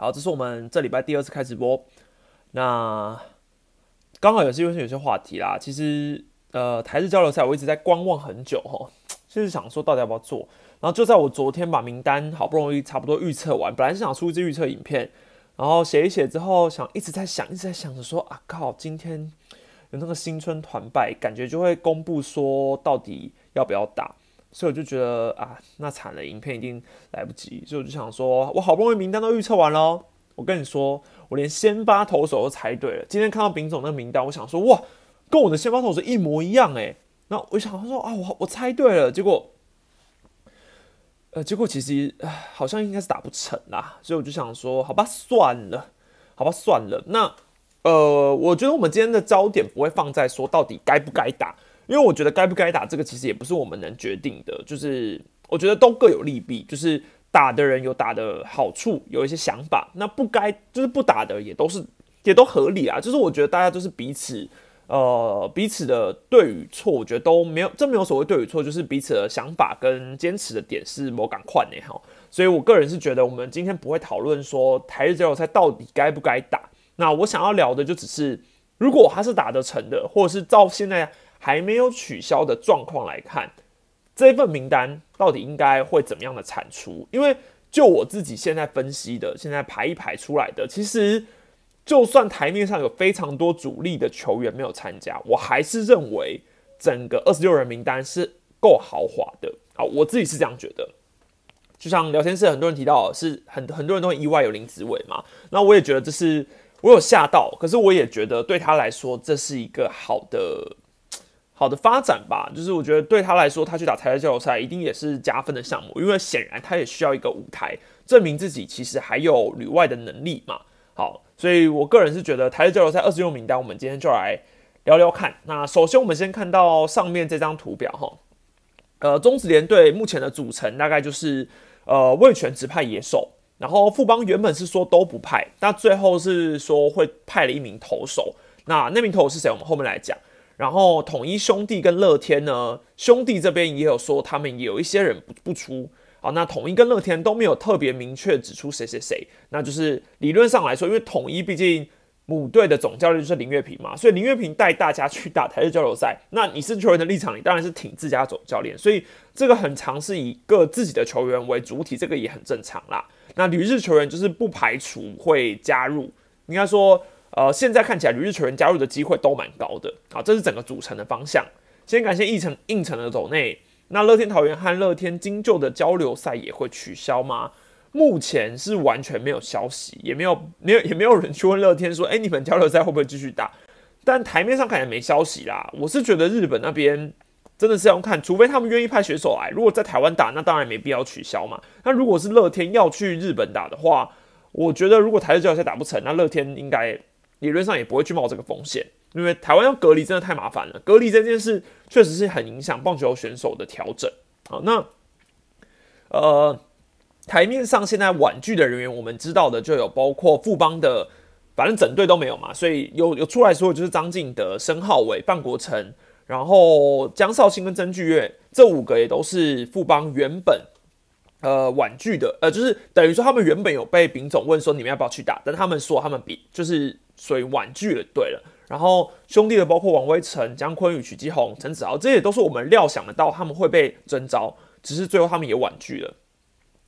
好，这是我们这礼拜第二次开直播。那刚好也是因为有些话题啦。其实，呃，台日交流赛我一直在观望很久哈，就是想说到底要不要做。然后就在我昨天把名单好不容易差不多预测完，本来是想出一支预测影片，然后写一写之后，想一直在想，一直在想着说啊靠，今天有那个新春团拜，感觉就会公布说到底要不要打。所以我就觉得啊，那惨了，影片一定来不及。所以我就想说，我好不容易名单都预测完了，我跟你说，我连先发投手都猜对了。今天看到丙总那个名单，我想说，哇，跟我的先发投手一模一样哎。那我想说啊，我我猜对了，结果，呃，结果其实好像应该是打不成啦。所以我就想说，好吧，算了，好吧，算了。那呃，我觉得我们今天的焦点不会放在说到底该不该打。因为我觉得该不该打这个其实也不是我们能决定的，就是我觉得都各有利弊，就是打的人有打的好处，有一些想法，那不该就是不打的也都是也都合理啊，就是我觉得大家都是彼此呃彼此的对与错，我觉得都没有这没有所谓对与错，就是彼此的想法跟坚持的点是某感快呢哈，所以我个人是觉得我们今天不会讨论说台日交流赛到底该不该打，那我想要聊的就只是如果他是打得成的，或者是照现在。还没有取消的状况来看，这份名单到底应该会怎么样的产出？因为就我自己现在分析的，现在排一排出来的，其实就算台面上有非常多主力的球员没有参加，我还是认为整个二十六人名单是够豪华的啊！我自己是这样觉得。就像聊天室很多人提到，是很很多人都很意外有林子伟嘛，那我也觉得这是我有吓到，可是我也觉得对他来说这是一个好的。好的发展吧，就是我觉得对他来说，他去打台湾交流赛一定也是加分的项目，因为显然他也需要一个舞台证明自己其实还有旅外的能力嘛。好，所以我个人是觉得台湾交流赛二十六名单，我们今天就来聊聊看。那首先我们先看到上面这张图表哈，呃，中子联队目前的组成大概就是呃魏权直派野手，然后富邦原本是说都不派，那最后是说会派了一名投手，那那名投手是谁？我们后面来讲。然后统一兄弟跟乐天呢，兄弟这边也有说他们有一些人不不出，好，那统一跟乐天都没有特别明确指出谁谁谁，那就是理论上来说，因为统一毕竟母队的总教练就是林月平嘛，所以林月平带大家去打台日交流赛，那你是球员的立场，你当然是挺自家总教练，所以这个很常是以个自己的球员为主体，这个也很正常啦。那旅日球员就是不排除会加入，应该说。呃，现在看起来旅日球员加入的机会都蛮高的，好，这是整个组成的方向。先感谢应承应承的走内。那乐天桃园和乐天金鹫的交流赛也会取消吗？目前是完全没有消息，也没有没有也没有人去问乐天说，哎，你们交流赛会不会继续打？但台面上看起来没消息啦。我是觉得日本那边真的是要看，除非他们愿意派选手来。如果在台湾打，那当然没必要取消嘛。那如果是乐天要去日本打的话，我觉得如果台日交流赛打不成，那乐天应该。理论上也不会去冒这个风险，因为台湾要隔离真的太麻烦了。隔离这件事确实是很影响棒球选手的调整。好，那呃，台面上现在婉拒的人员，我们知道的就有包括富邦的，反正整队都没有嘛，所以有有出来说就是张敬德、申浩伟、范国成，然后江少卿跟曾巨岳这五个也都是富邦原本呃婉拒的，呃，就是等于说他们原本有被丙总问说你们要不要去打，但他们说他们比就是。所以婉拒了，对了，然后兄弟的包括王威成、姜昆宇、许继红、陈子豪，这些都是我们料想得到他们会被征召，只是最后他们也婉拒了。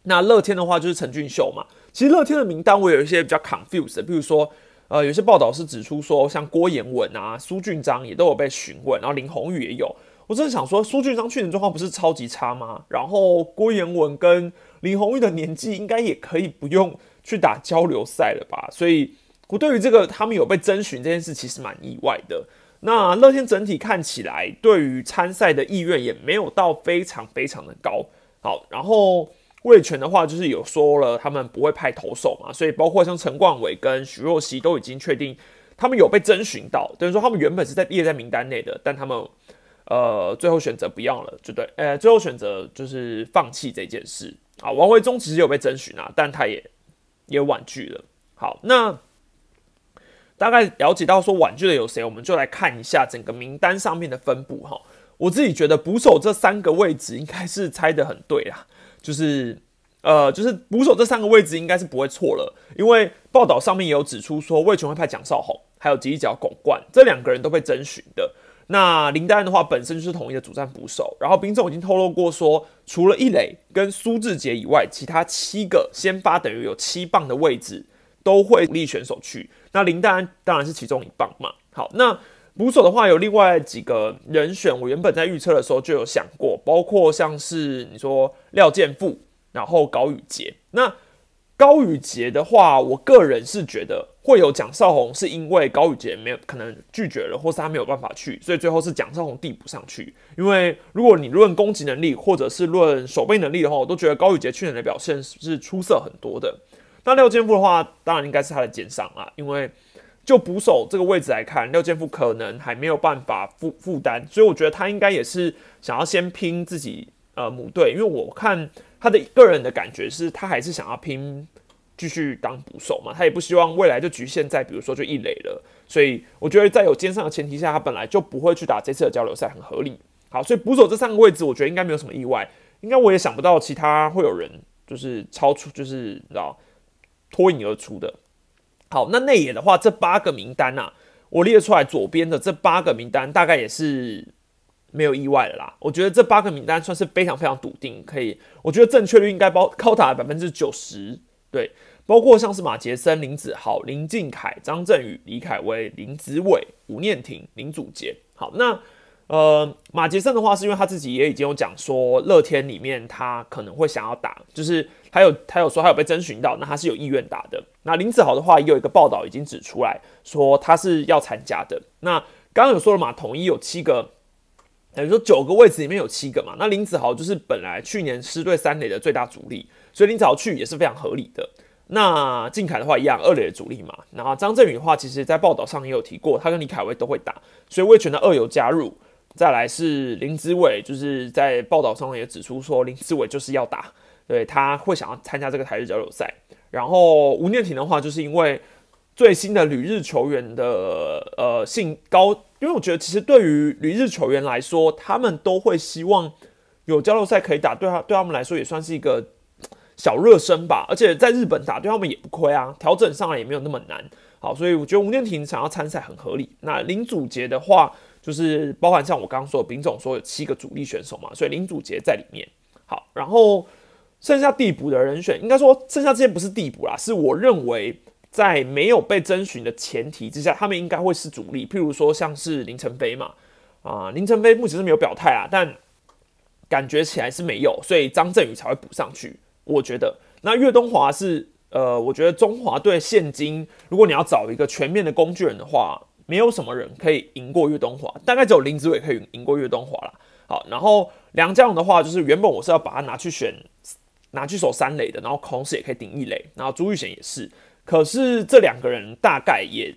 那乐天的话就是陈俊秀嘛，其实乐天的名单我有一些比较 confused，比如说，呃，有些报道是指出说，像郭彦文啊、苏俊章也都有被询问，然后林宏宇也有。我真的想说，苏俊章去年状况不是超级差吗？然后郭彦文跟林宏宇的年纪应该也可以不用去打交流赛了吧？所以。我对于这个他们有被征询这件事，其实蛮意外的。那乐天整体看起来对于参赛的意愿也没有到非常非常的高。好，然后魏权的话就是有说了，他们不会派投手嘛，所以包括像陈冠伟跟徐若曦都已经确定他们有被征询到，等于说他们原本是在列在名单内的，但他们呃最后选择不要了，就对，呃最后选择就是放弃这件事啊。王维忠其实有被征询啊，但他也也婉拒了。好，那。大概了解到说婉拒的有谁，我们就来看一下整个名单上面的分布哈。我自己觉得捕手这三个位置应该是猜的很对啦，就是呃，就是捕手这三个位置应该是不会错了，因为报道上面也有指出说，魏权会派蒋少红，还有吉吉角巩冠这两个人都被征询的。那林丹的话本身就是统一的主战捕手，然后兵总已经透露过说，除了一垒跟苏志杰以外，其他七个先发等于有七棒的位置都会主力选手去。那林丹当然是其中一棒嘛。好，那捕手的话有另外几个人选，我原本在预测的时候就有想过，包括像是你说廖健富，然后高宇杰。那高宇杰的话，我个人是觉得。会有蒋少红，是因为高宇杰没有可能拒绝了，或是他没有办法去，所以最后是蒋少红递补上去。因为如果你论攻击能力，或者是论守备能力的话，我都觉得高宇杰去年的表现是出色很多的。那廖健富的话，当然应该是他的肩上啊，因为就捕手这个位置来看，廖健富可能还没有办法负负担，所以我觉得他应该也是想要先拼自己呃母队，因为我看他的个人的感觉是他还是想要拼。继续当捕手嘛，他也不希望未来就局限在比如说就一垒了，所以我觉得在有肩上的前提下，他本来就不会去打这次的交流赛，很合理。好，所以捕手这三个位置，我觉得应该没有什么意外，应该我也想不到其他会有人就是超出，就是你知道脱颖而出的。好，那内野的话，这八个名单呐，我列出来左边的这八个名单，大概也是没有意外的啦。我觉得这八个名单算是非常非常笃定，可以，我觉得正确率应该包高达百分之九十，对。包括像是马杰森、林子豪、林敬凯、张振宇、李凯威、林子伟、吴念庭、林祖杰。好，那呃马杰森的话，是因为他自己也已经有讲说，乐天里面他可能会想要打，就是他有他有说他有被征询到，那他是有意愿打的。那林子豪的话，也有一个报道已经指出来说他是要参加的。那刚刚有说了嘛，统一有七个，等于说九个位置里面有七个嘛。那林子豪就是本来去年狮队三垒的最大主力，所以林子豪去也是非常合理的。那靖凯的话一样，二垒的主力嘛。然后张振宇的话，其实在报道上也有提过，他跟李凯威都会打，所以魏权的二游加入。再来是林子伟，就是在报道上也指出说，林子伟就是要打，对他会想要参加这个台日交流赛。然后吴念婷的话，就是因为最新的旅日球员的呃性高，因为我觉得其实对于旅日球员来说，他们都会希望有交流赛可以打，对他对他们来说也算是一个。小热身吧，而且在日本打对他们也不亏啊，调整上来也没有那么难。好，所以我觉得吴念婷想要参赛很合理。那林祖杰的话，就是包含像我刚刚说的，丙总说有七个主力选手嘛，所以林祖杰在里面。好，然后剩下递补的人选，应该说剩下这些不是递补啦，是我认为在没有被征询的前提之下，他们应该会是主力。譬如说像是林晨飞嘛，啊，林晨飞目前是没有表态啊，但感觉起来是没有，所以张振宇才会补上去。我觉得那岳东华是呃，我觉得中华队现今如果你要找一个全面的工具人的话，没有什么人可以赢过岳东华，大概只有林子伟可以赢过岳东华了。好，然后梁家荣的话，就是原本我是要把他拿去选，拿去守三垒的，然后同时也可以顶一垒，然后朱玉贤也是，可是这两个人大概也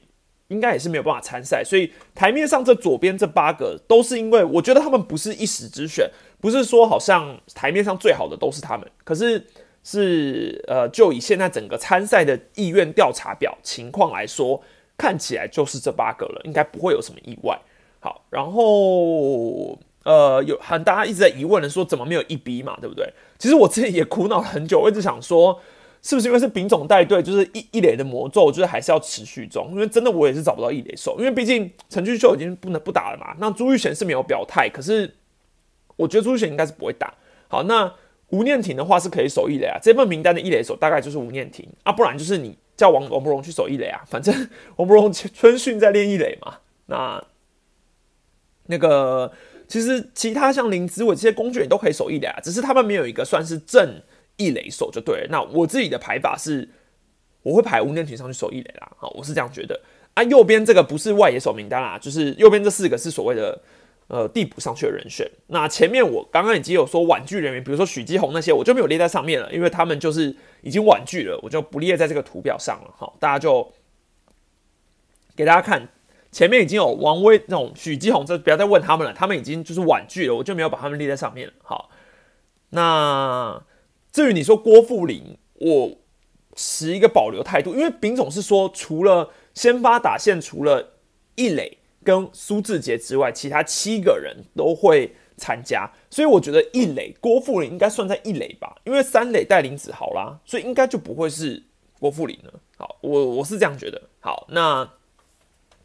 应该也是没有办法参赛，所以台面上这左边这八个都是因为我觉得他们不是一时之选。不是说好像台面上最好的都是他们，可是是呃，就以现在整个参赛的意愿调查表情况来说，看起来就是这八个了，应该不会有什么意外。好，然后呃，有很大家一直在疑问的说，怎么没有一 B 嘛，对不对？其实我自己也苦恼了很久，我一直想说，是不是因为是丙总带队，就是一一垒的魔咒，就是还是要持续中，因为真的我也是找不到一垒手，因为毕竟陈俊秀已经不能不打了嘛，那朱玉贤是没有表态，可是。我觉得朱玉贤应该是不会打。好，那吴念婷的话是可以守一垒啊。这份名单的一垒手大概就是吴念婷啊，不然就是你叫王王伯荣去守一垒啊。反正王伯荣春训在练一垒嘛。那那个其实其他像林子伟这些工具人都可以守一垒啊，只是他们没有一个算是正一垒手就对了。那我自己的排法是，我会排吴念群上去守一垒啦。好，我是这样觉得啊。右边这个不是外野手名单啦，就是右边这四个是所谓的。呃，递补上去的人选，那前面我刚刚已经有说婉拒人员，比如说许基宏那些，我就没有列在上面了，因为他们就是已经婉拒了，我就不列在这个图表上了。好，大家就给大家看，前面已经有王威那种许基宏，这不要再问他们了，他们已经就是婉拒了，我就没有把他们列在上面了。好，那至于你说郭富林，我持一个保留态度，因为丙总是说，除了先发打线，除了一垒。跟苏志杰之外，其他七个人都会参加，所以我觉得一垒郭富林应该算在一垒吧，因为三垒带林子豪啦，所以应该就不会是郭富林了。好，我我是这样觉得。好，那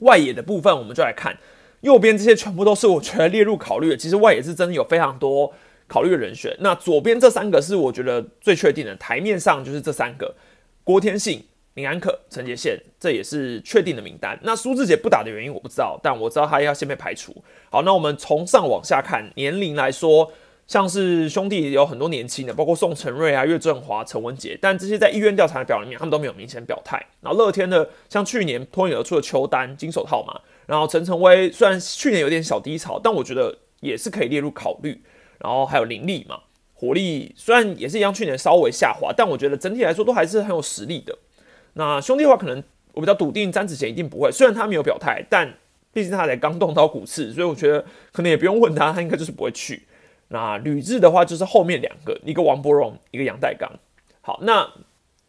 外野的部分我们就来看，右边这些全部都是我觉得列入考虑的。其实外野是真的有非常多考虑的人选。那左边这三个是我觉得最确定的，台面上就是这三个：郭天信。林安可、陈杰宪，这也是确定的名单。那苏志杰不打的原因我不知道，但我知道他要先被排除。好，那我们从上往下看，年龄来说，像是兄弟有很多年轻的，包括宋承瑞啊、岳振华、陈文杰，但这些在医院调查的表里面，他们都没有明显表态。然后乐天的，像去年脱颖而出的邱丹、金手套嘛，然后陈晨威虽然去年有点小低潮，但我觉得也是可以列入考虑。然后还有林立嘛，火力虽然也是一样，去年稍微下滑，但我觉得整体来说都还是很有实力的。那兄弟的话，可能我比较笃定，詹子贤一定不会。虽然他没有表态，但毕竟他才刚动刀骨刺，所以我觉得可能也不用问他，他应该就是不会去。那吕雉的话，就是后面两个，一个王柏荣，一个杨代刚。好，那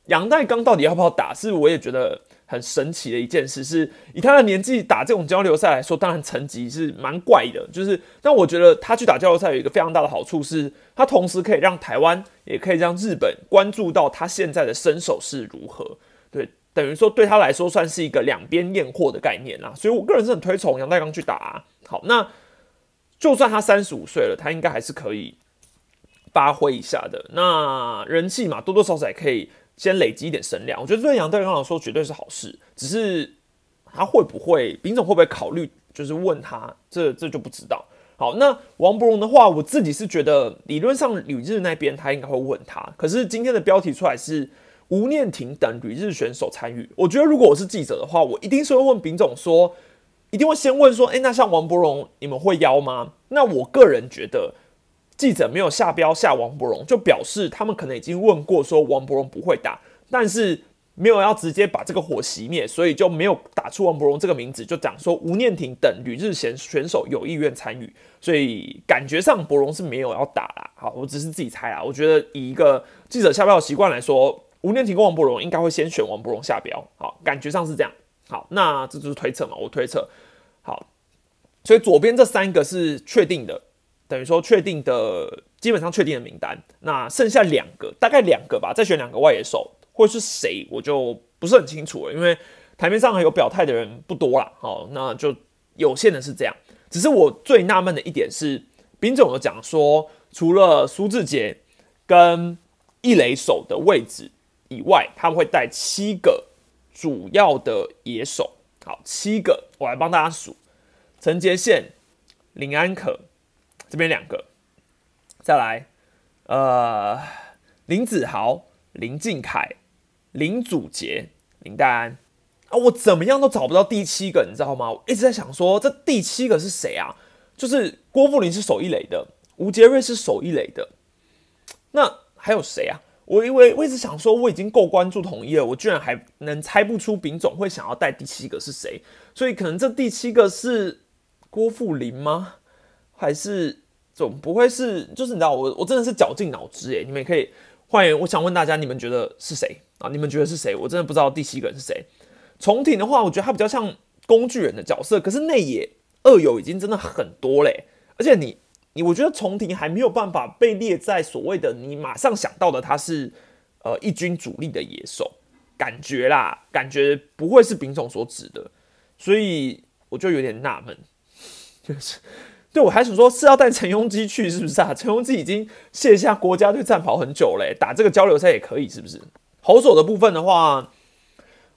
杨代刚到底要不要打？是我也觉得很神奇的一件事。是以他的年纪打这种交流赛来说，当然成绩是蛮怪的。就是，但我觉得他去打交流赛有一个非常大的好处，是他同时可以让台湾，也可以让日本关注到他现在的身手是如何。对，等于说对他来说算是一个两边验货的概念啦，所以我个人是很推崇杨代刚去打。好，那就算他三十五岁了，他应该还是可以发挥一下的。那人气嘛，多多少少也可以先累积一点声量。我觉得对杨代刚来说绝对是好事，只是他会不会，丙总会不会考虑，就是问他，这这就不知道。好，那王伯荣的话，我自己是觉得理论上吕日那边他应该会问他，可是今天的标题出来是。吴念婷等旅日选手参与，我觉得如果我是记者的话，我一定是会问丙总说，一定会先问说，哎，那像王伯荣，你们会邀吗？那我个人觉得，记者没有下标下王伯荣，就表示他们可能已经问过说王伯荣不会打，但是没有要直接把这个火熄灭，所以就没有打出王伯荣这个名字，就讲说吴念婷等旅日选选手有意愿参与，所以感觉上伯荣是没有要打啦。好，我只是自己猜啊，我觉得以一个记者下标的习惯来说。吴念婷跟王博荣应该会先选王博荣下标，好，感觉上是这样。好，那这就是推测嘛，我推测。好，所以左边这三个是确定的，等于说确定的，基本上确定的名单。那剩下两个，大概两个吧，再选两个外野手，或是谁，我就不是很清楚了，因为台面上还有表态的人不多啦。好，那就有限的是这样。只是我最纳闷的一点是，兵总有讲说，除了苏志杰跟一垒手的位置。以外，他们会带七个主要的野手。好，七个，我来帮大家数：陈杰宪、林安可，这边两个，再来，呃，林子豪、林敬凯、林祖杰、林黛安。啊，我怎么样都找不到第七个，你知道吗？我一直在想说，这第七个是谁啊？就是郭富林是守一垒的，吴杰瑞是守一垒的，那还有谁啊？我因为我一直想说，我已经够关注统一了，我居然还能猜不出丙总会想要带第七个是谁，所以可能这第七个是郭富林吗？还是总不会是？就是你知道，我我真的是绞尽脑汁诶，你们也可以换言，我想问大家，你们觉得是谁啊？你们觉得是谁？我真的不知道第七个人是谁。重挺的话，我觉得他比较像工具人的角色，可是内野二友已经真的很多嘞，而且你。你我觉得重庭还没有办法被列在所谓的你马上想到的他是呃一军主力的野手，感觉啦，感觉不会是丙总所指的，所以我就有点纳闷，就是对我还想说是要带陈庸基去是不是啊？陈庸基已经卸下国家队战袍很久嘞，打这个交流赛也可以是不是？猴手的部分的话，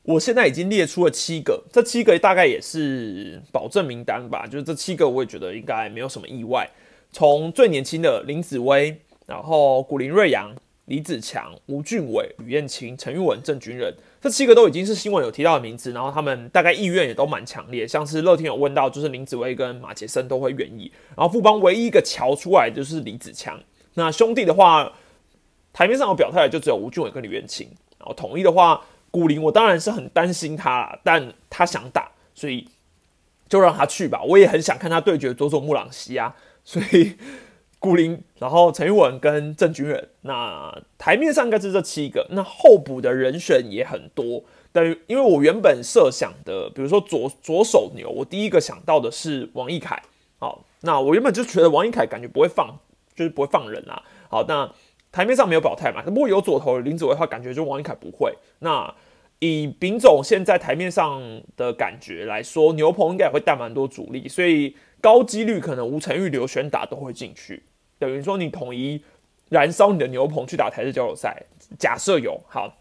我现在已经列出了七个，这七个大概也是保证名单吧，就是这七个我也觉得应该没有什么意外。从最年轻的林子薇，然后古林瑞阳、李子强、吴俊伟、吕燕青、陈玉文、郑军人，这七个都已经是新闻有提到的名字，然后他们大概意愿也都蛮强烈，像是乐天有问到，就是林子薇跟马杰森都会愿意，然后富邦唯一一个瞧出来就是李子强，那兄弟的话，台面上有表态的就只有吴俊伟跟吕燕青，然后统一的话，古林我当然是很担心他，但他想打，所以就让他去吧，我也很想看他对决佐佐木朗希啊。所以，古林，然后陈玉文跟郑军人，那台面上应该是这七个。那候补的人选也很多，但因为我原本设想的，比如说左左手牛，我第一个想到的是王一凯，好，那我原本就觉得王一凯感觉不会放，就是不会放人啊。好，那台面上没有表态嘛，不过有左投林子维的话，感觉就王一凯不会。那以丙总现在台面上的感觉来说，牛棚应该也会带蛮多主力，所以高几率可能吴成玉、刘轩打都会进去。等于说你统一燃烧你的牛棚去打台式交流赛，假设有好，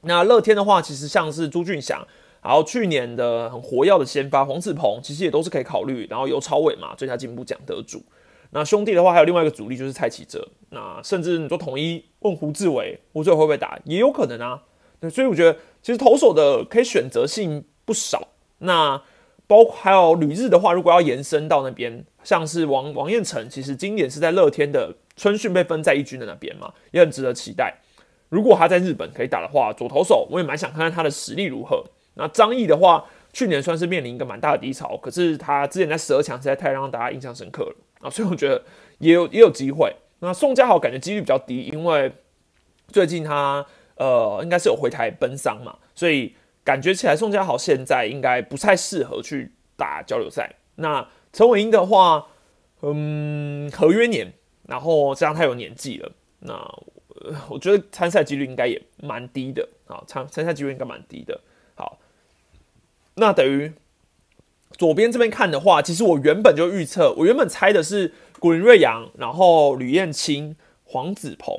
那乐天的话，其实像是朱俊祥，然后去年的很活跃的先发黄子鹏，其实也都是可以考虑。然后尤超伟嘛，最佳进步奖得主。那兄弟的话，还有另外一个主力就是蔡启哲。那甚至你说统一问胡志伟，胡志伟会不会打，也有可能啊。对，所以我觉得其实投手的可以选择性不少。那包括还有旅日的话，如果要延伸到那边，像是王王彦辰，其实今年是在乐天的春训被分在一军的那边嘛，也很值得期待。如果他在日本可以打的话，左投手我也蛮想看看他的实力如何。那张毅的话，去年算是面临一个蛮大的低潮，可是他之前在十二强实在太让大家印象深刻了啊，所以我觉得也有也有机会。那宋家豪感觉几率比较低，因为最近他呃应该是有回台奔丧嘛，所以。感觉起来，宋家豪现在应该不太适合去打交流赛。那陈伟英的话，嗯，合约年，然后加上他有年纪了，那我觉得参赛几率应该也蛮低的啊，参参赛几率应该蛮低的。好，那等于左边这边看的话，其实我原本就预测，我原本猜的是古林瑞阳，然后吕彦青、黄子鹏。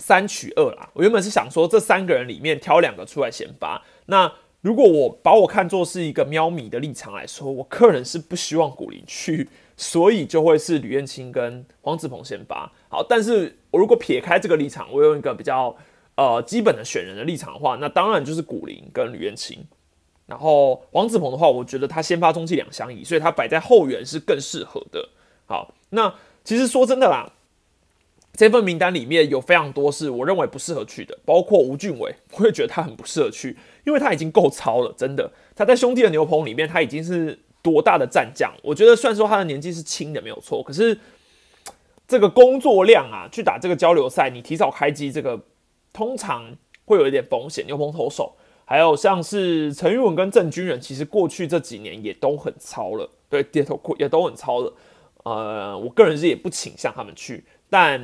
三取二啦，我原本是想说这三个人里面挑两个出来先发。那如果我把我看作是一个喵米的立场来说，我个人是不希望古林去，所以就会是吕彦青跟黄子鹏先发。好，但是我如果撇开这个立场，我用一个比较呃基本的选人的立场的话，那当然就是古林跟吕彦青。然后黄子鹏的话，我觉得他先发中继两相宜，所以他摆在后援是更适合的。好，那其实说真的啦。这份名单里面有非常多是我认为不适合去的，包括吴俊伟，我也觉得他很不适合去，因为他已经够超了，真的。他在兄弟的牛棚里面，他已经是多大的战将？我觉得虽然说他的年纪是轻的，没有错，可是这个工作量啊，去打这个交流赛，你提早开机，这个通常会有一点风险。牛棚投手，还有像是陈玉文跟郑军人，其实过去这几年也都很超了，对，跌头也都很超了。呃，我个人是也不倾向他们去，但。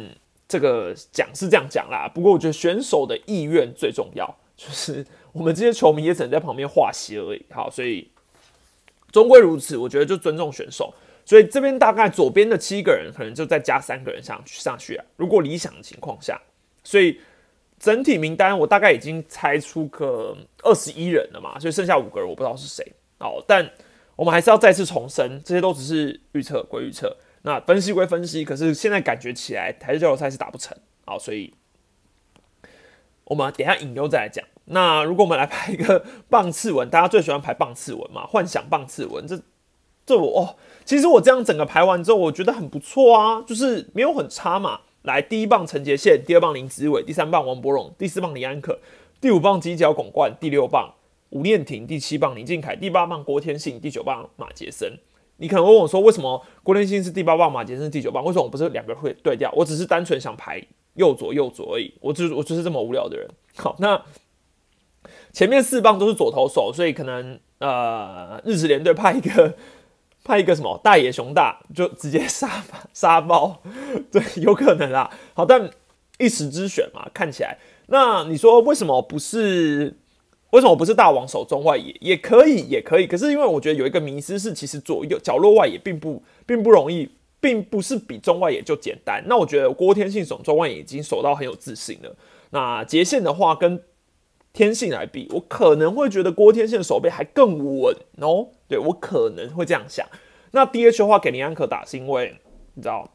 这个讲是这样讲啦，不过我觉得选手的意愿最重要，就是我们这些球迷也只能在旁边画席而已。好，所以终归如此，我觉得就尊重选手。所以这边大概左边的七个人，可能就再加三个人上去上去啊。如果理想的情况下，所以整体名单我大概已经猜出个二十一人了嘛，所以剩下五个人我不知道是谁。好，但我们还是要再次重申，这些都只是预测，归预测。那分析归分析，可是现在感觉起来台式交流赛是打不成啊，所以我们等下引诱再来讲。那如果我们来排一个棒次文，大家最喜欢排棒次文嘛？幻想棒次文，这这我哦，其实我这样整个排完之后，我觉得很不错啊，就是没有很差嘛。来，第一棒陈杰宪，第二棒林子伟，第三棒王柏荣，第四棒李安可，第五棒犄角拱冠，第六棒吴念婷，第七棒林敬凯，第八棒郭天信，第九棒马杰森。你可能问我说，为什么郭天信是第八棒，马杰是第九棒？为什么我不是两个会对调？我只是单纯想排右左右左而已。我就我就是这么无聊的人。好，那前面四棒都是左投手，所以可能呃，日职联队派一个 派一个什么大野熊大，就直接杀杀包，对，有可能啦。好，但一时之选嘛，看起来。那你说为什么不是？为什么不是大王手中外野也可以也可以？可是因为我觉得有一个迷思是，其实左右角落外野并不并不容易，并不是比中外野就简单。那我觉得郭天信守中外野已经守到很有自信了。那杰线的话跟天信来比，我可能会觉得郭天信的手背还更稳哦。对我可能会这样想。那 D H 的话给林安可打，是因为你知道，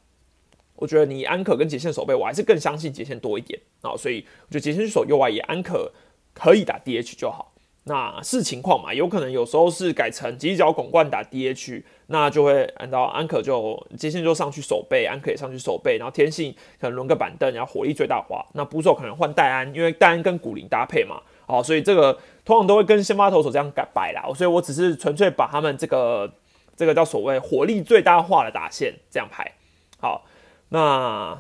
我觉得你安可跟杰线守备，我还是更相信杰线多一点啊。所以我觉得杰线去守右外野，安可。可以打 DH 就好，那视情况嘛，有可能有时候是改成犄角拱冠打 DH，那就会按照安可就接线就上去守备，安可也上去守备，然后天性可能轮个板凳，然后火力最大化。那捕手可能换戴安，因为戴安跟古林搭配嘛，好，所以这个通常都会跟先发投手这样改摆啦。所以我只是纯粹把他们这个这个叫所谓火力最大化的打线这样排。好，那。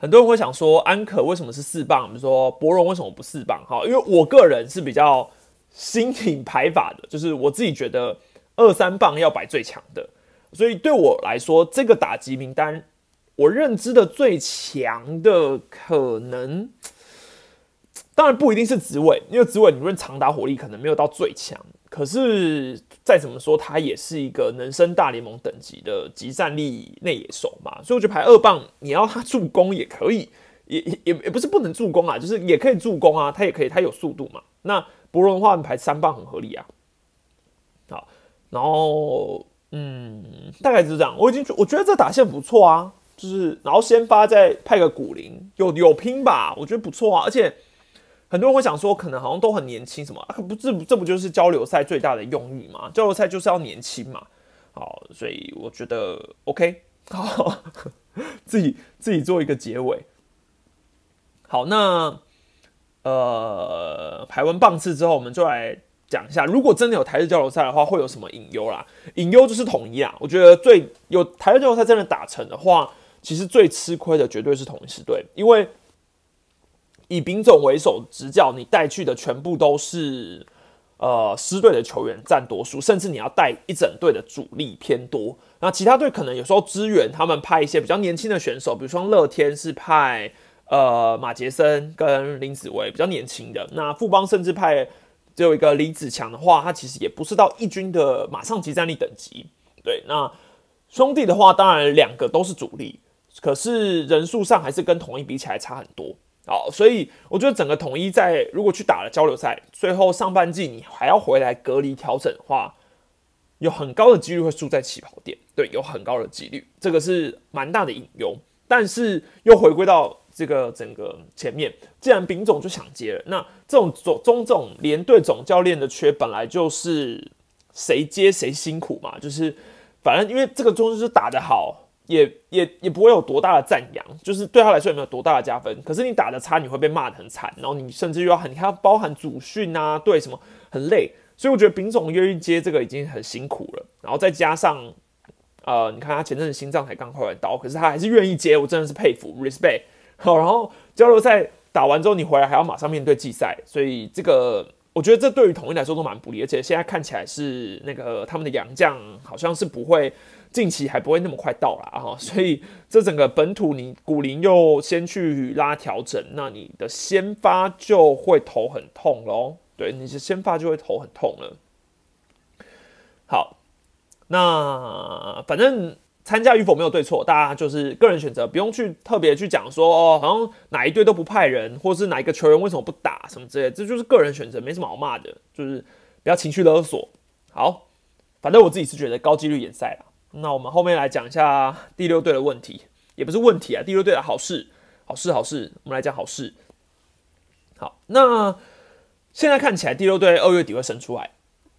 很多人会想说，安可为什么是四棒？比如说博荣为什么不四棒？哈，因为我个人是比较新挺排法的，就是我自己觉得二三棒要摆最强的。所以对我来说，这个打击名单，我认知的最强的可能，当然不一定是紫伟，因为紫伟你论长打火力可能没有到最强，可是再怎么说，他也是一个能升大联盟等级的集战力内野手嘛，所以我觉得排二棒，你要他助攻也可以，也也也不是不能助攻啊，就是也可以助攻啊，他也可以，他有速度嘛。那博龙的话，你排三棒很合理啊。好，然后。嗯，大概就是这样。我已经我觉得这打线不错啊，就是然后先发再派个古灵，有有拼吧，我觉得不错啊。而且很多人会想说，可能好像都很年轻，什么啊？不，这这不就是交流赛最大的用意吗？交流赛就是要年轻嘛。好，所以我觉得 OK，好，自己自己做一个结尾。好，那呃，排完棒次之后，我们就来。讲一下，如果真的有台日交流赛的话，会有什么隐忧啦？隐忧就是统一啊。我觉得最有台日交流赛真的打成的话，其实最吃亏的绝对是统一师队，因为以丙总为首执教，你带去的全部都是呃师队的球员占多数，甚至你要带一整队的主力偏多。那其他队可能有时候支援，他们派一些比较年轻的选手，比如说乐天是派呃马杰森跟林子维比较年轻的，那富邦甚至派。只有一个李子强的话，他其实也不是到一军的马上级战力等级。对，那兄弟的话，当然两个都是主力，可是人数上还是跟统一比起来差很多。好，所以我觉得整个统一在如果去打了交流赛，最后上半季你还要回来隔离调整的话，有很高的几率会输在起跑点。对，有很高的几率，这个是蛮大的隐忧。但是又回归到。这个整个前面，既然丙总就想接了，那这种总中这种连队总教练的缺，本来就是谁接谁辛苦嘛。就是反正因为这个中就是打得好，也也也不会有多大的赞扬，就是对他来说也没有多大的加分。可是你打的差，你会被骂的很惨，然后你甚至又要很，你看包含主训啊，对什么很累。所以我觉得丙总愿意接这个已经很辛苦了，然后再加上呃，你看他前阵子心脏才刚开完刀，可是他还是愿意接，我真的是佩服，respect。好，然后交流赛打完之后，你回来还要马上面对季赛，所以这个我觉得这对于统一来说都蛮不利，而且现在看起来是那个他们的洋将好像是不会近期还不会那么快到了哈，所以这整个本土你古林又先去拉调整，那你的先发就会头很痛喽，对，你是先发就会头很痛了。好，那反正。参加与否没有对错，大家就是个人选择，不用去特别去讲说哦，好像哪一队都不派人，或是哪一个球员为什么不打什么之类，这就是个人选择，没什么好骂的，就是不要情绪勒索。好，反正我自己是觉得高几率演赛了。那我们后面来讲一下第六队的问题，也不是问题啊，第六队的好事，好事，好事，我们来讲好事。好，那现在看起来第六队二月底会生出来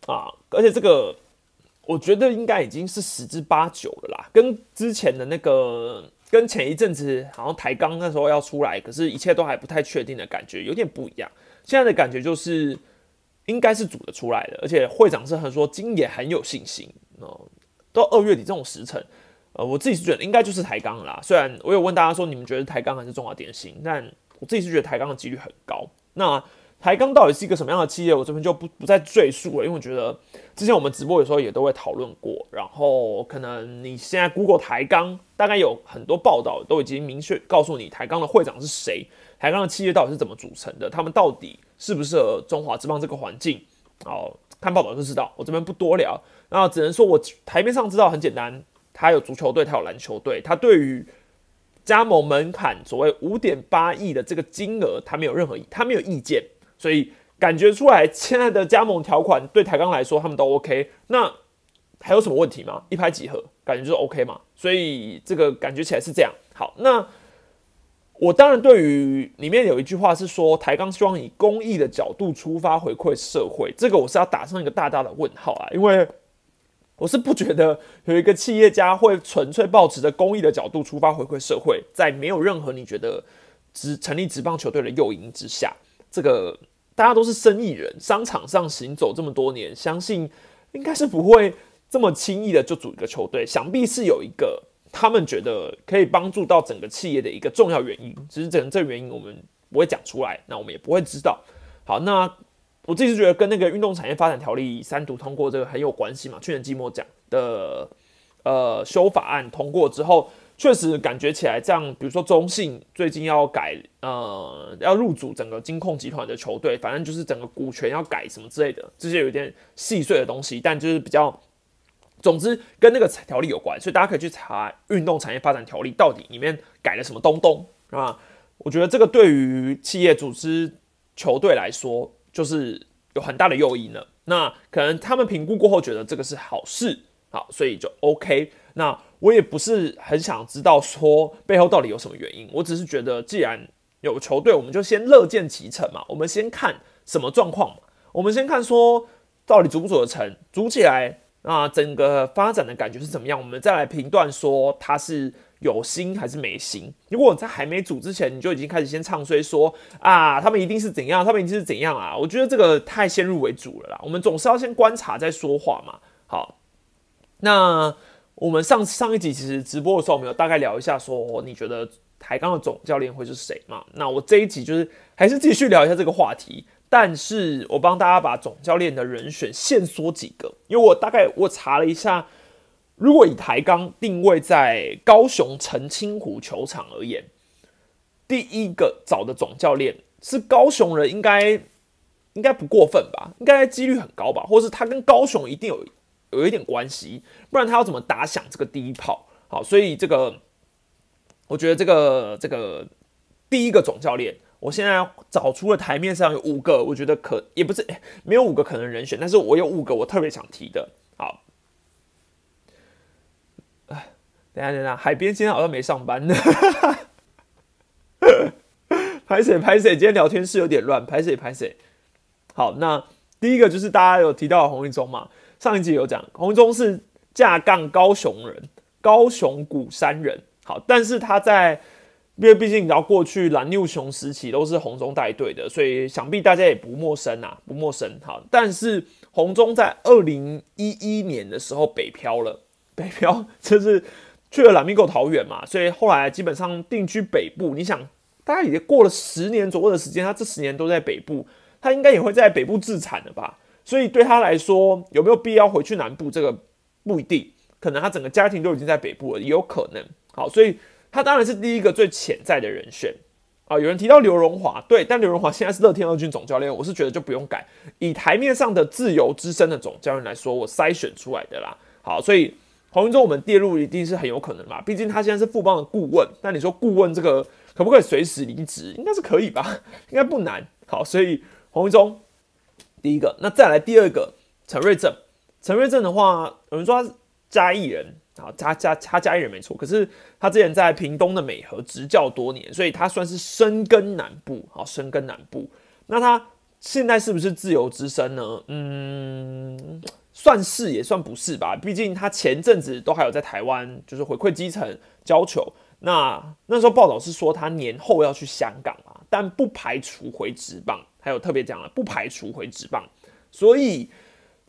啊，而且这个。我觉得应该已经是十之八九了啦，跟之前的那个，跟前一阵子好像抬杠那时候要出来，可是一切都还不太确定的感觉有点不一样。现在的感觉就是应该是组得出来的，而且会长是很说今也很有信心哦。到二月底这种时辰，呃，我自己是觉得应该就是抬杠啦。虽然我有问大家说你们觉得抬杠还是中华电信，但我自己是觉得抬杠的几率很高。那台钢到底是一个什么样的企业？我这边就不不再赘述了，因为我觉得之前我们直播有时候也都会讨论过。然后可能你现在 Google 台钢，大概有很多报道都已经明确告诉你台钢的会长是谁，台钢的企业到底是怎么组成的，他们到底适不适合中华之邦这个环境？哦，看报道就知道。我这边不多聊，那只能说我台面上知道很简单，他有足球队，他有篮球队，他对于加盟门槛所谓五点八亿的这个金额，他没有任何意他没有意见。所以感觉出来，现在的加盟条款对台钢来说，他们都 OK。那还有什么问题吗？一拍即合，感觉就是 OK 嘛。所以这个感觉起来是这样。好，那我当然对于里面有一句话是说，台钢希望以公益的角度出发回馈社会，这个我是要打上一个大大的问号啊，因为我是不觉得有一个企业家会纯粹抱持着公益的角度出发回馈社会，在没有任何你觉得职成立职棒球队的诱因之下，这个。大家都是生意人，商场上行走这么多年，相信应该是不会这么轻易的就组一个球队。想必是有一个他们觉得可以帮助到整个企业的一个重要原因，只是整这原因我们不会讲出来，那我们也不会知道。好，那我自己是觉得跟那个运动产业发展条例三读通过这个很有关系嘛。去年季末讲的呃修法案通过之后，确实感觉起来这样，比如说中信最近要改，呃，要入主整个金控集团的球队，反正就是整个股权要改什么之类的，这些有点细碎的东西，但就是比较，总之跟那个条例有关，所以大家可以去查《运动产业发展条例》到底里面改了什么东东啊？我觉得这个对于企业组织球队来说，就是有很大的诱因了。那可能他们评估过后觉得这个是好事，好，所以就 OK。那我也不是很想知道说背后到底有什么原因，我只是觉得既然有球队，我们就先乐见其成嘛。我们先看什么状况嘛，我们先看说到底组不组得成，组起来啊，整个发展的感觉是怎么样，我们再来评断说它是。有心还是没心？如果在还没组之前，你就已经开始先唱衰说啊，他们一定是怎样，他们一定是怎样啊？我觉得这个太先入为主了啦。我们总是要先观察再说话嘛。好，那我们上上一集其实直播的时候，我们有大概聊一下，说你觉得台钢的总教练会是谁嘛？那我这一集就是还是继续聊一下这个话题，但是我帮大家把总教练的人选限缩几个，因为我大概我查了一下。如果以台钢定位在高雄澄清湖球场而言，第一个找的总教练是高雄人，应该应该不过分吧？应该几率很高吧？或是他跟高雄一定有有一点关系，不然他要怎么打响这个第一炮？好，所以这个我觉得这个这个第一个总教练，我现在找出了台面上有五个，我觉得可也不是没有五个可能人选，但是我有五个我特别想提的。好。等下等下，海边今天好像没上班呢。拍谁拍谁，今天聊天室有点乱。拍谁拍谁。好，那第一个就是大家有提到洪一中嘛？上一集有讲，洪一中是架杠高雄人，高雄古山人。好，但是他在因为毕竟你知道过去蓝六雄时期都是洪中带队的，所以想必大家也不陌生啊，不陌生。好，但是洪中在二零一一年的时候北漂了，北漂 就是。去了蓝米狗桃园嘛，所以后来基本上定居北部。你想，大概已经过了十年左右的时间，他这十年都在北部，他应该也会在北部自产的吧？所以对他来说，有没有必要回去南部？这个不一定，可能他整个家庭都已经在北部了，也有可能。好，所以他当然是第一个最潜在的人选啊。有人提到刘荣华，对，但刘荣华现在是乐天二军总教练，我是觉得就不用改。以台面上的自由之身的总教练来说，我筛选出来的啦。好，所以。黄云中，我们跌入一定是很有可能嘛，毕竟他现在是富邦的顾问。那你说顾问这个可不可以随时离职？应该是可以吧，应该不难。好，所以黄云中第一个，那再来第二个陈瑞正。陈瑞正的话，有人说他是嘉义人，好，嘉嘉他嘉义人没错。可是他之前在屏东的美和执教多年，所以他算是深耕南部，好，深耕南部。那他现在是不是自由之身呢？嗯。算是也算不是吧，毕竟他前阵子都还有在台湾，就是回馈基层教球。那那时候报道是说他年后要去香港啊，但不排除回职棒，还有特别讲了不排除回职棒。所以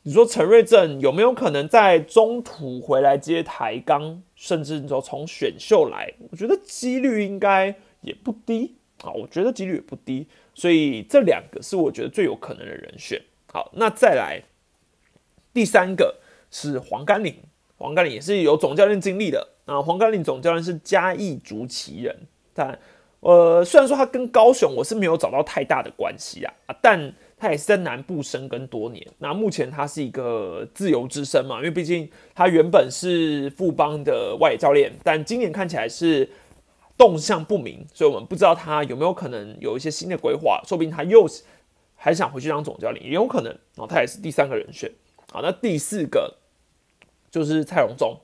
你说陈瑞正有没有可能在中途回来接台钢，甚至你说从选秀来？我觉得几率应该也不低啊，我觉得几率也不低。所以这两个是我觉得最有可能的人选。好，那再来。第三个是黄甘岭，黄甘岭也是有总教练经历的啊。黄甘岭总教练是嘉义竹崎人，但呃，虽然说他跟高雄我是没有找到太大的关系啊，但他也是在南部生根多年。那目前他是一个自由之身嘛，因为毕竟他原本是富邦的外野教练，但今年看起来是动向不明，所以我们不知道他有没有可能有一些新的规划，说不定他又还想回去当总教练，也有可能。然后他也是第三个人选。好，那第四个就是蔡荣忠。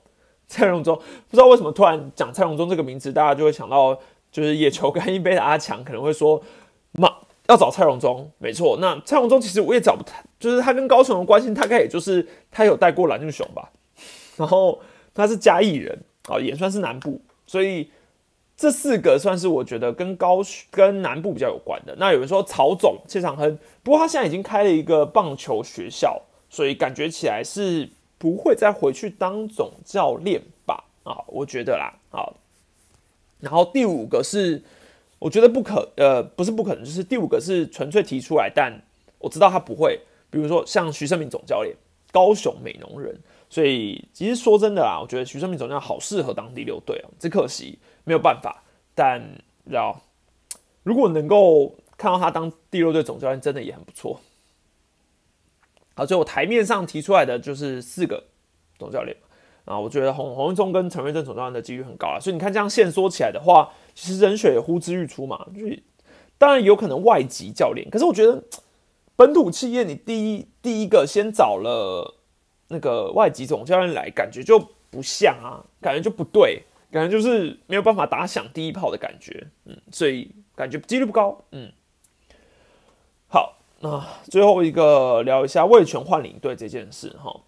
蔡荣忠不知道为什么突然讲蔡荣忠这个名字，大家就会想到就是野球干 一杯的阿强，可能会说，嘛要找蔡荣忠，没错。那蔡荣忠其实我也找不太，就是他跟高雄的关系，大概也就是他有带过蓝俊雄吧。然后他是嘉义人，啊，也算是南部，所以这四个算是我觉得跟高跟南部比较有关的。那有人说曹总谢长亨，不过他现在已经开了一个棒球学校。所以感觉起来是不会再回去当总教练吧？啊，我觉得啦，好。然后第五个是，我觉得不可，呃，不是不可能，就是第五个是纯粹提出来，但我知道他不会。比如说像徐胜明总教练，高雄美浓人，所以其实说真的啦，我觉得徐胜明总教练好适合当第六队哦，只可惜没有办法。但知道，如果能够看到他当第六队总教练，真的也很不错。好，最后台面上提出来的就是四个总教练啊，我觉得洪洪文忠跟陈瑞正总教练的几率很高啊，所以你看这样线缩起来的话，其实人选呼之欲出嘛，就是当然有可能外籍教练，可是我觉得。本土企业，你第一第一个先找了那个外籍总教练来，感觉就不像啊，感觉就不对，感觉就是没有办法打响第一炮的感觉，嗯，所以感觉几率不高，嗯。那最后一个聊一下魏权换领队这件事哈，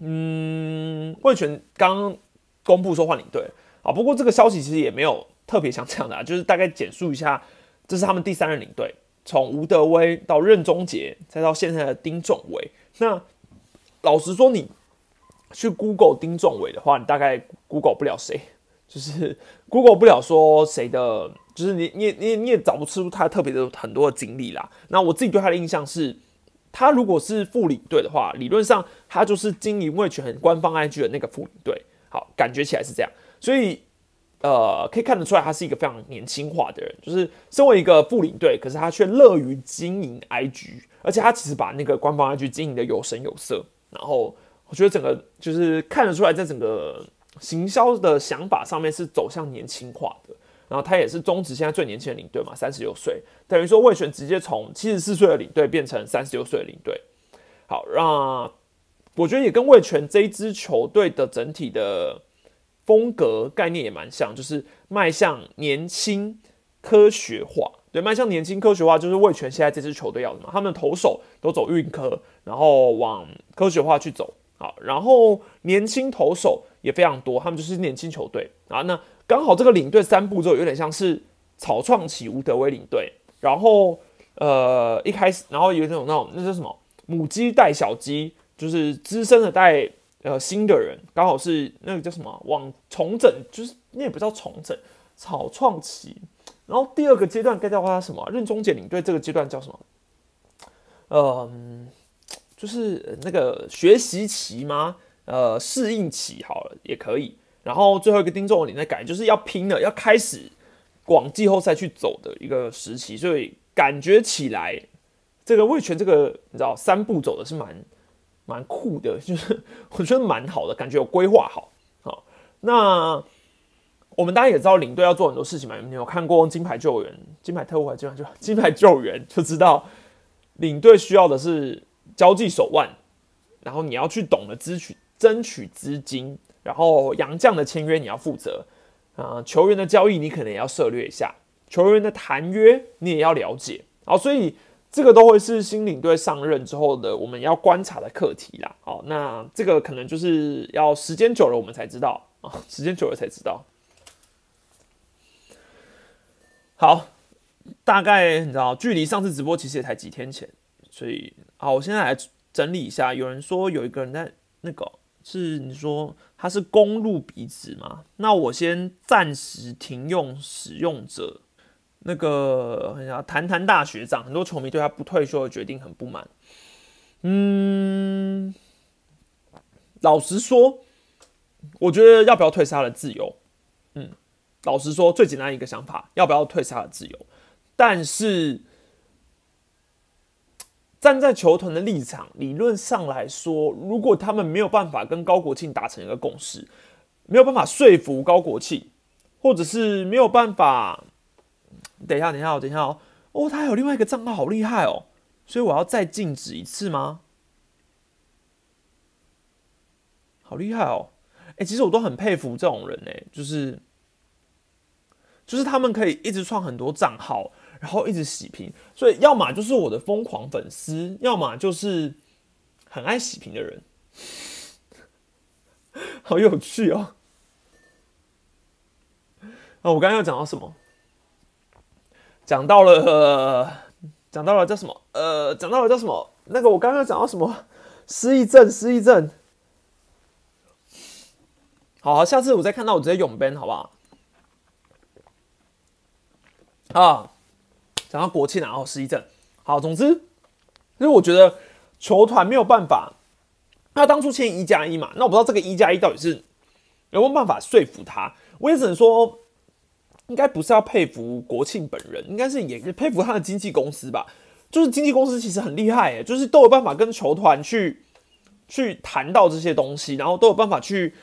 嗯，魏权刚公布说换领队啊，不过这个消息其实也没有特别像这样的，就是大概简述一下，这是他们第三任领队。从吴德威到任中杰，再到现在的丁仲伟，那老实说，你去 Google 丁仲伟的话，你大概 Google 不了谁，就是 Google 不了说谁的，就是你你你你也找不出他特别的很多的经历啦。那我自己对他的印象是，他如果是副领队的话，理论上他就是经营味全官方 IG 的那个副领队，好，感觉起来是这样，所以。呃，可以看得出来，他是一个非常年轻化的人。就是身为一个副领队，可是他却乐于经营 IG，而且他其实把那个官方 IG 经营的有声有色。然后我觉得整个就是看得出来，在整个行销的想法上面是走向年轻化的。然后他也是中职现在最年轻的领队嘛，三十六岁，等于说魏权直接从七十四岁的领队变成三十六岁的领队。好，让我觉得也跟魏权这一支球队的整体的。风格概念也蛮像，就是迈向年轻科学化。对，迈向年轻科学化就是魏权现在这支球队要的嘛。他们的投手都走运科，然后往科学化去走。好，然后年轻投手也非常多，他们就是年轻球队啊。那刚好这个领队三步骤有点像是草创起吴德威领队，然后呃一开始，然后有那种那种那叫什么母鸡带小鸡，就是资深的带。呃，新的人刚好是那个叫什么往重整，就是那也不叫重整，草创期。然后第二个阶段该叫它什么？任中杰领队这个阶段叫什么？嗯，就是那个学习期吗？呃，适应期好了也可以。然后最后一个丁仲领队改，就是要拼了，要开始往季后赛去走的一个时期。所以感觉起来，这个魏权这个你知道三步走的是蛮。蛮酷的，就是我觉得蛮好的，感觉有规划好。好，那我们大家也知道，领队要做很多事情嘛。你有看过《金牌救援》《金牌特务》还是《金牌金牌救援》，就知道领队需要的是交际手腕，然后你要去懂得支取争取资金，然后杨将的签约你要负责啊，球员的交易你可能也要涉略一下，球员的谈约你也要了解。啊，所以。这个都会是新领队上任之后的我们要观察的课题啦。好，那这个可能就是要时间久了我们才知道啊，时间久了才知道。好，大概你知道，距离上次直播其实也才几天前，所以好，我现在来整理一下。有人说有一个人在那个是你说他是公路鼻子吗？那我先暂时停用使用者。那个谈谈大学长，很多球迷对他不退休的决定很不满。嗯，老实说，我觉得要不要退是他的自由。嗯，老实说，最简单一个想法，要不要退是他的自由。但是站在球团的立场，理论上来说，如果他们没有办法跟高国庆达成一个共识，没有办法说服高国庆，或者是没有办法。等一下，等一下，等一下哦！哦，他有另外一个账号，好厉害哦！所以我要再禁止一次吗？好厉害哦！哎，其实我都很佩服这种人哎，就是，就是他们可以一直创很多账号，然后一直洗屏，所以要么就是我的疯狂粉丝，要么就是很爱洗屏的人，好有趣哦！啊，我刚刚要讲到什么？讲到了，讲到了叫什么？呃，讲到了叫什么？那个我刚刚讲到什么？失忆症，失忆症。好，下次我再看到我直接永奔，好不好？啊，讲到国庆然后失忆症。好，总之，因为我觉得球团没有办法他当初签一加一嘛，那我不知道这个一加一到底是有没有办法说服他。我也只能说，应该不是要佩服国庆本人，应该是也佩服他的经纪公司吧。就是经纪公司其实很厉害诶，就是都有办法跟球团去去谈到这些东西，然后都有办法去，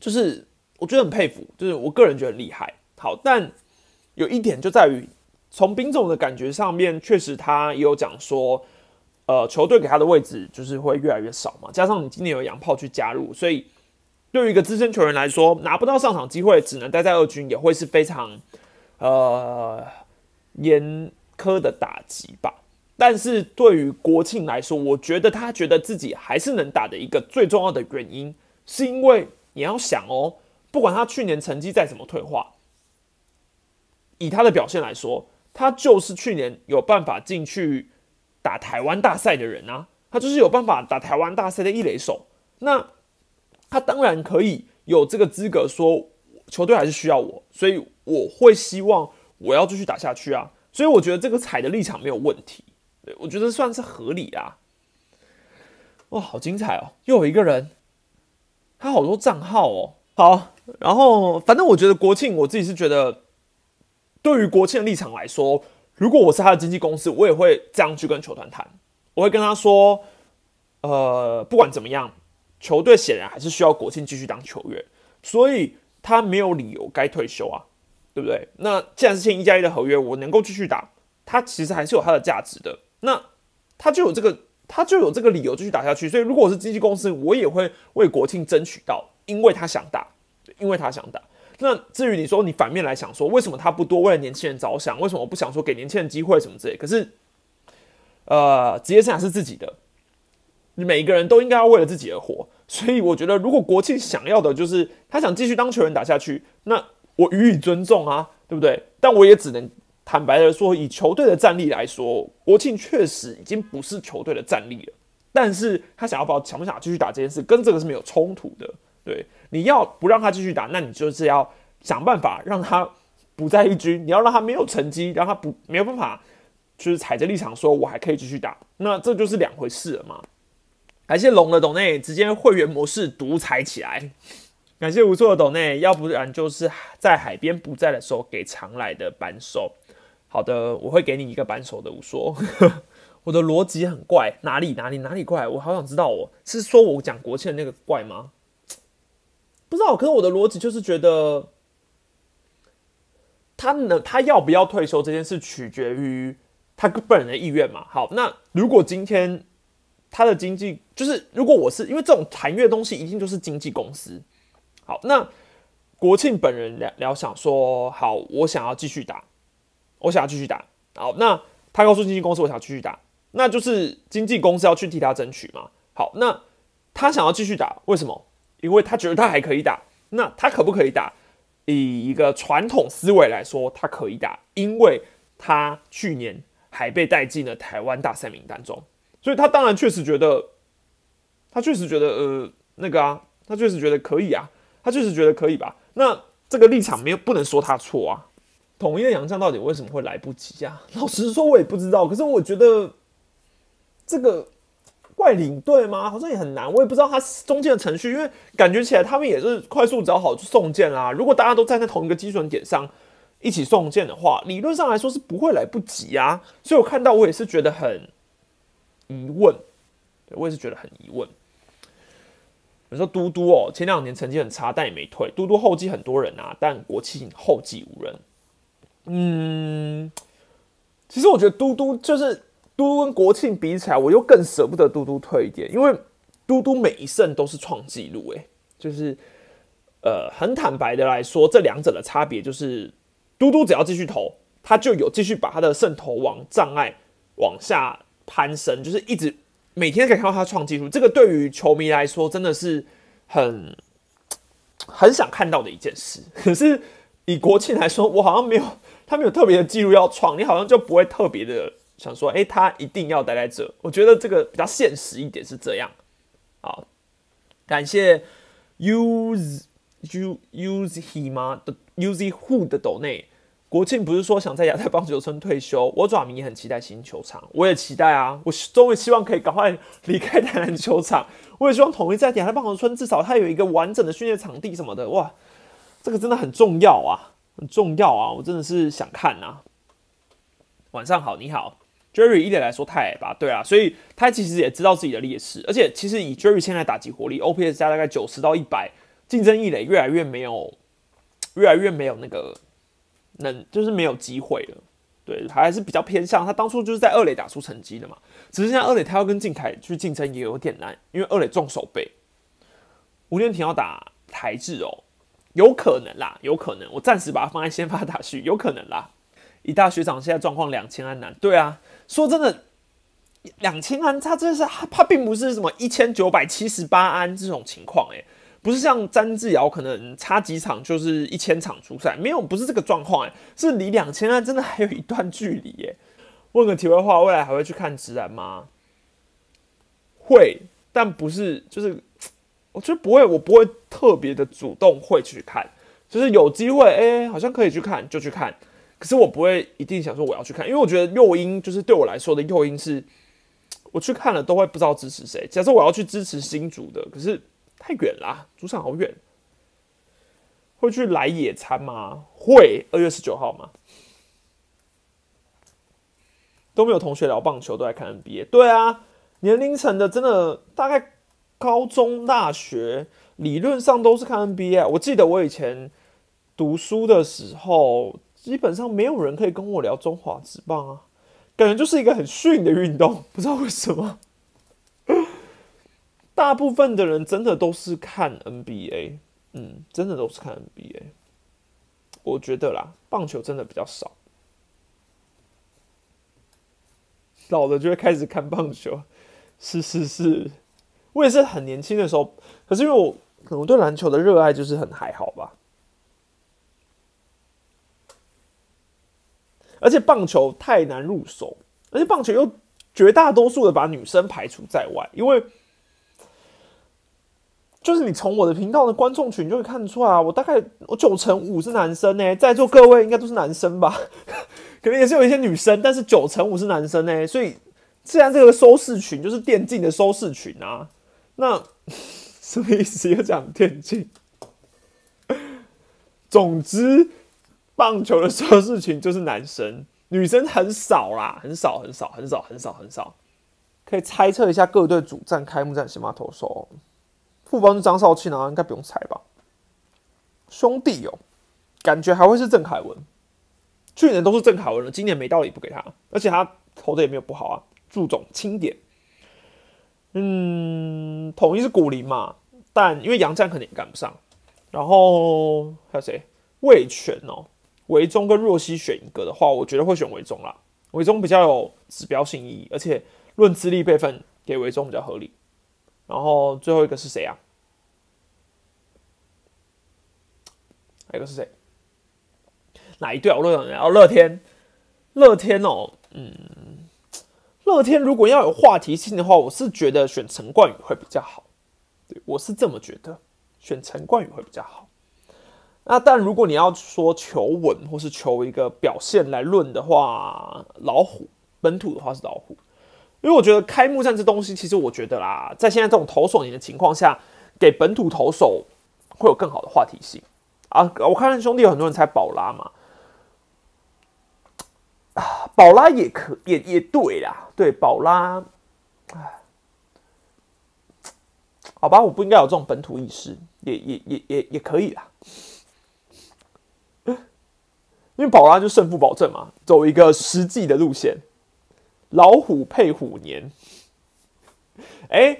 就是我觉得很佩服，就是我个人觉得厉害。好，但有一点就在于，从兵总的感觉上面，确实他也有讲说。呃，球队给他的位置就是会越来越少嘛，加上你今年有洋炮去加入，所以对于一个资深球员来说，拿不到上场机会，只能待在二军，也会是非常呃严苛的打击吧。但是对于国庆来说，我觉得他觉得自己还是能打的一个最重要的原因，是因为你要想哦，不管他去年成绩再怎么退化，以他的表现来说，他就是去年有办法进去。打台湾大赛的人啊，他就是有办法打台湾大赛的一垒手，那他当然可以有这个资格说球队还是需要我，所以我会希望我要继续打下去啊，所以我觉得这个踩的立场没有问题，对我觉得算是合理啊。哇，好精彩哦！又有一个人，他好多账号哦。好，然后反正我觉得国庆，我自己是觉得对于国庆的立场来说。如果我是他的经纪公司，我也会这样去跟球团谈。我会跟他说：“呃，不管怎么样，球队显然还是需要国庆继续当球员，所以他没有理由该退休啊，对不对？那既然是签一加一的合约，我能够继续打，他其实还是有他的价值的。那他就有这个，他就有这个理由继续打下去。所以，如果是经纪公司，我也会为国庆争取到，因为他想打，因为他想打。”那至于你说你反面来想说，为什么他不多为了年轻人着想？为什么我不想说给年轻人机会什么之类？可是，呃，职业生涯是自己的，你每一个人都应该要为了自己而活。所以我觉得，如果国庆想要的就是他想继续当球员打下去，那我予以尊重啊，对不对？但我也只能坦白的说，以球队的战力来说，国庆确实已经不是球队的战力了。但是他想要不想不想继续打这件事，跟这个是没有冲突的。对，你要不让他继续打，那你就是要想办法让他不在一军。你要让他没有成绩，让他不没有办法，就是踩着立场说，我还可以继续打。那这就是两回事了嘛。感谢龙的董内，直接会员模式独裁起来。感谢无错的董内，要不然就是在海边不在的时候给常来的扳手。好的，我会给你一个扳手的。我说，我的逻辑很怪，哪里哪里哪里怪？我好想知道，我是说我讲国庆的那个怪吗？不知道，可是我的逻辑就是觉得，他呢，他要不要退休这件事取决于他本人的意愿嘛。好，那如果今天他的经济就是，如果我是因为这种谈约的东西，一定就是经纪公司。好，那国庆本人聊聊想说，好，我想要继续打，我想要继续打。好，那他告诉经纪公司，我想继续打，那就是经纪公司要去替他争取嘛。好，那他想要继续打，为什么？因为他觉得他还可以打，那他可不可以打？以一个传统思维来说，他可以打，因为他去年还被带进了台湾大赛名单中，所以他当然确实觉得，他确实觉得，呃，那个啊，他确实觉得可以啊，他确实觉得可以吧？那这个立场没有不能说他错啊。统一的洋将到底为什么会来不及啊？老实说，我也不知道。可是我觉得这个。怪领队吗？好像也很难，我也不知道他中间的程序，因为感觉起来他们也是快速找好去送件啦。如果大家都站在同一个基准点上一起送件的话，理论上来说是不会来不及啊。所以我看到我也是觉得很疑问，我也是觉得很疑问。你说嘟嘟哦，前两年成绩很差，但也没退。嘟嘟后继很多人啊，但国庆后继无人。嗯，其实我觉得嘟嘟就是。嘟嘟跟国庆比起来，我又更舍不得嘟嘟退一点，因为嘟嘟每一胜都是创纪录，诶，就是呃，很坦白的来说，这两者的差别就是，嘟嘟只要继续投，他就有继续把他的胜投往障碍往下攀升，就是一直每天可以看到他创纪录，这个对于球迷来说真的是很很想看到的一件事。可 是以国庆来说，我好像没有他没有特别的记录要创，你好像就不会特别的。想说，哎，他一定要待在这。我觉得这个比较现实一点是这样。好，感谢 use you use he 吗的 use who 的斗内国庆不是说想在亚太棒球村退休？我爪迷也很期待新球场，我也期待啊！我终于希望可以赶快离开台南球场，我也希望统一在亚太棒球村至少它有一个完整的训练场地什么的。哇，这个真的很重要啊，很重要啊！我真的是想看呐。晚上好，你好，Jerry 一点来说太矮吧？对啊，所以他其实也知道自己的劣势，而且其实以 Jerry 现在打击火力，OPS 加大概九十到一百，竞争一垒越来越没有，越来越没有那个。能就是没有机会了，对，他还是比较偏向他当初就是在二垒打出成绩的嘛。只是现在二垒他要跟靖凯去竞争也有点难，因为二垒重手背。吴念婷要打台制哦，有可能啦，有可能。我暂时把它放在先发打序，有可能啦。一大学长现在状况两千安难，对啊，说真的，两千安他真的是他并不是什么一千九百七十八安这种情况哎。不是像詹志尧可能差几场就是一千场出赛，没有，不是这个状况哎，是离两千万真的还有一段距离耶。问个题外话，未来还会去看直男吗？会，但不是，就是我觉得不会，我不会特别的主动会去看，就是有机会，哎，好像可以去看就去看，可是我不会一定想说我要去看，因为我觉得诱因就是对我来说的诱因是，我去看了都会不知道支持谁。假设我要去支持新主的，可是。太远啦，主场好远。会去来野餐吗？会，二月十九号吗？都没有同学聊棒球，都在看 NBA。对啊，年龄层的真的大概高中、大学，理论上都是看 NBA。我记得我以前读书的时候，基本上没有人可以跟我聊中华职棒啊，感觉就是一个很逊的运动，不知道为什么。大部分的人真的都是看 NBA，嗯，真的都是看 NBA。我觉得啦，棒球真的比较少。老了就会开始看棒球，是是是，我也是很年轻的时候，可是因为我可能对篮球的热爱就是很还好吧。而且棒球太难入手，而且棒球又绝大多数的把女生排除在外，因为。就是你从我的频道的观众群就会看出来啊，我大概我九成五是男生呢，在座各位应该都是男生吧？可能也是有一些女生，但是九成五是男生呢，所以既然这个收视群就是电竞的收视群啊，那 什么意思？又讲电竞？总之，棒球的收视群就是男生，女生很少啦，很少很少很少很少很少。可以猜测一下各队主战开幕战先发投手。副帮是张少庆啊，应该不用猜吧？兄弟哦，感觉还会是郑凯文。去年都是郑凯文了，今年没道理不给他，而且他投的也没有不好啊，注重轻点。嗯，统一是古林嘛，但因为杨战肯定赶不上。然后还有谁？魏权哦，维中跟若曦选一个的话，我觉得会选维中啦。维中比较有指标性意义，而且论资历辈分，给维中比较合理。然后最后一个是谁啊？还有个是谁？哪一队啊？乐天哦，乐天，乐天哦，嗯，乐天如果要有话题性的话，我是觉得选陈冠宇会比较好。对我是这么觉得，选陈冠宇会比较好。那但如果你要说求稳或是求一个表现来论的话，老虎本土的话是老虎。因为我觉得开幕战这东西，其实我觉得啦，在现在这种投手年的情况下，给本土投手会有更好的话题性啊。我看兄弟有很多人猜宝拉嘛，啊，宝拉也可也也对啦，对宝拉，好吧，我不应该有这种本土意识，也也也也也可以啦，因为宝拉就胜负保证嘛，走一个实际的路线。老虎配虎年，哎，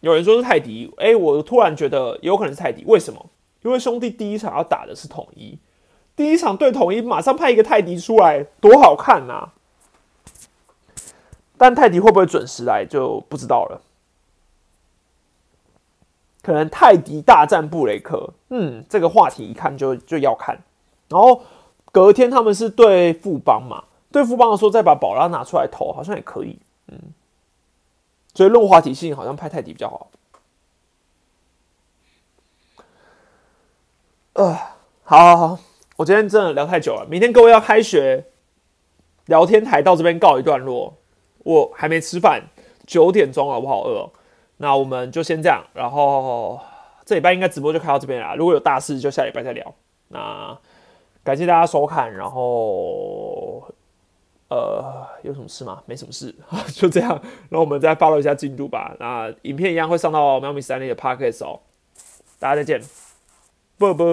有人说是泰迪，哎，我突然觉得有可能是泰迪，为什么？因为兄弟第一场要打的是统一，第一场对统一，马上派一个泰迪出来，多好看呐！但泰迪会不会准时来就不知道了，可能泰迪大战布雷克，嗯，这个话题一看就就要看，然后隔天他们是对富邦嘛。对付邦的时候，再把宝拉拿出来投，好像也可以。嗯，所以润滑体系，好像派泰迪比较好。呃，好好好，我今天真的聊太久了，明天各位要开学，聊天台到这边告一段落。我还没吃饭，九点钟了，我好饿。那我们就先这样，然后这礼拜应该直播就开到这边啦。如果有大事，就下礼拜再聊。那感谢大家收看，然后呃，有什么事吗？没什么事，就这样。然后我们再 follow 一下进度吧。那影片一样会上到喵咪三零的 p o c k e t 哦。大家再见，啵啵。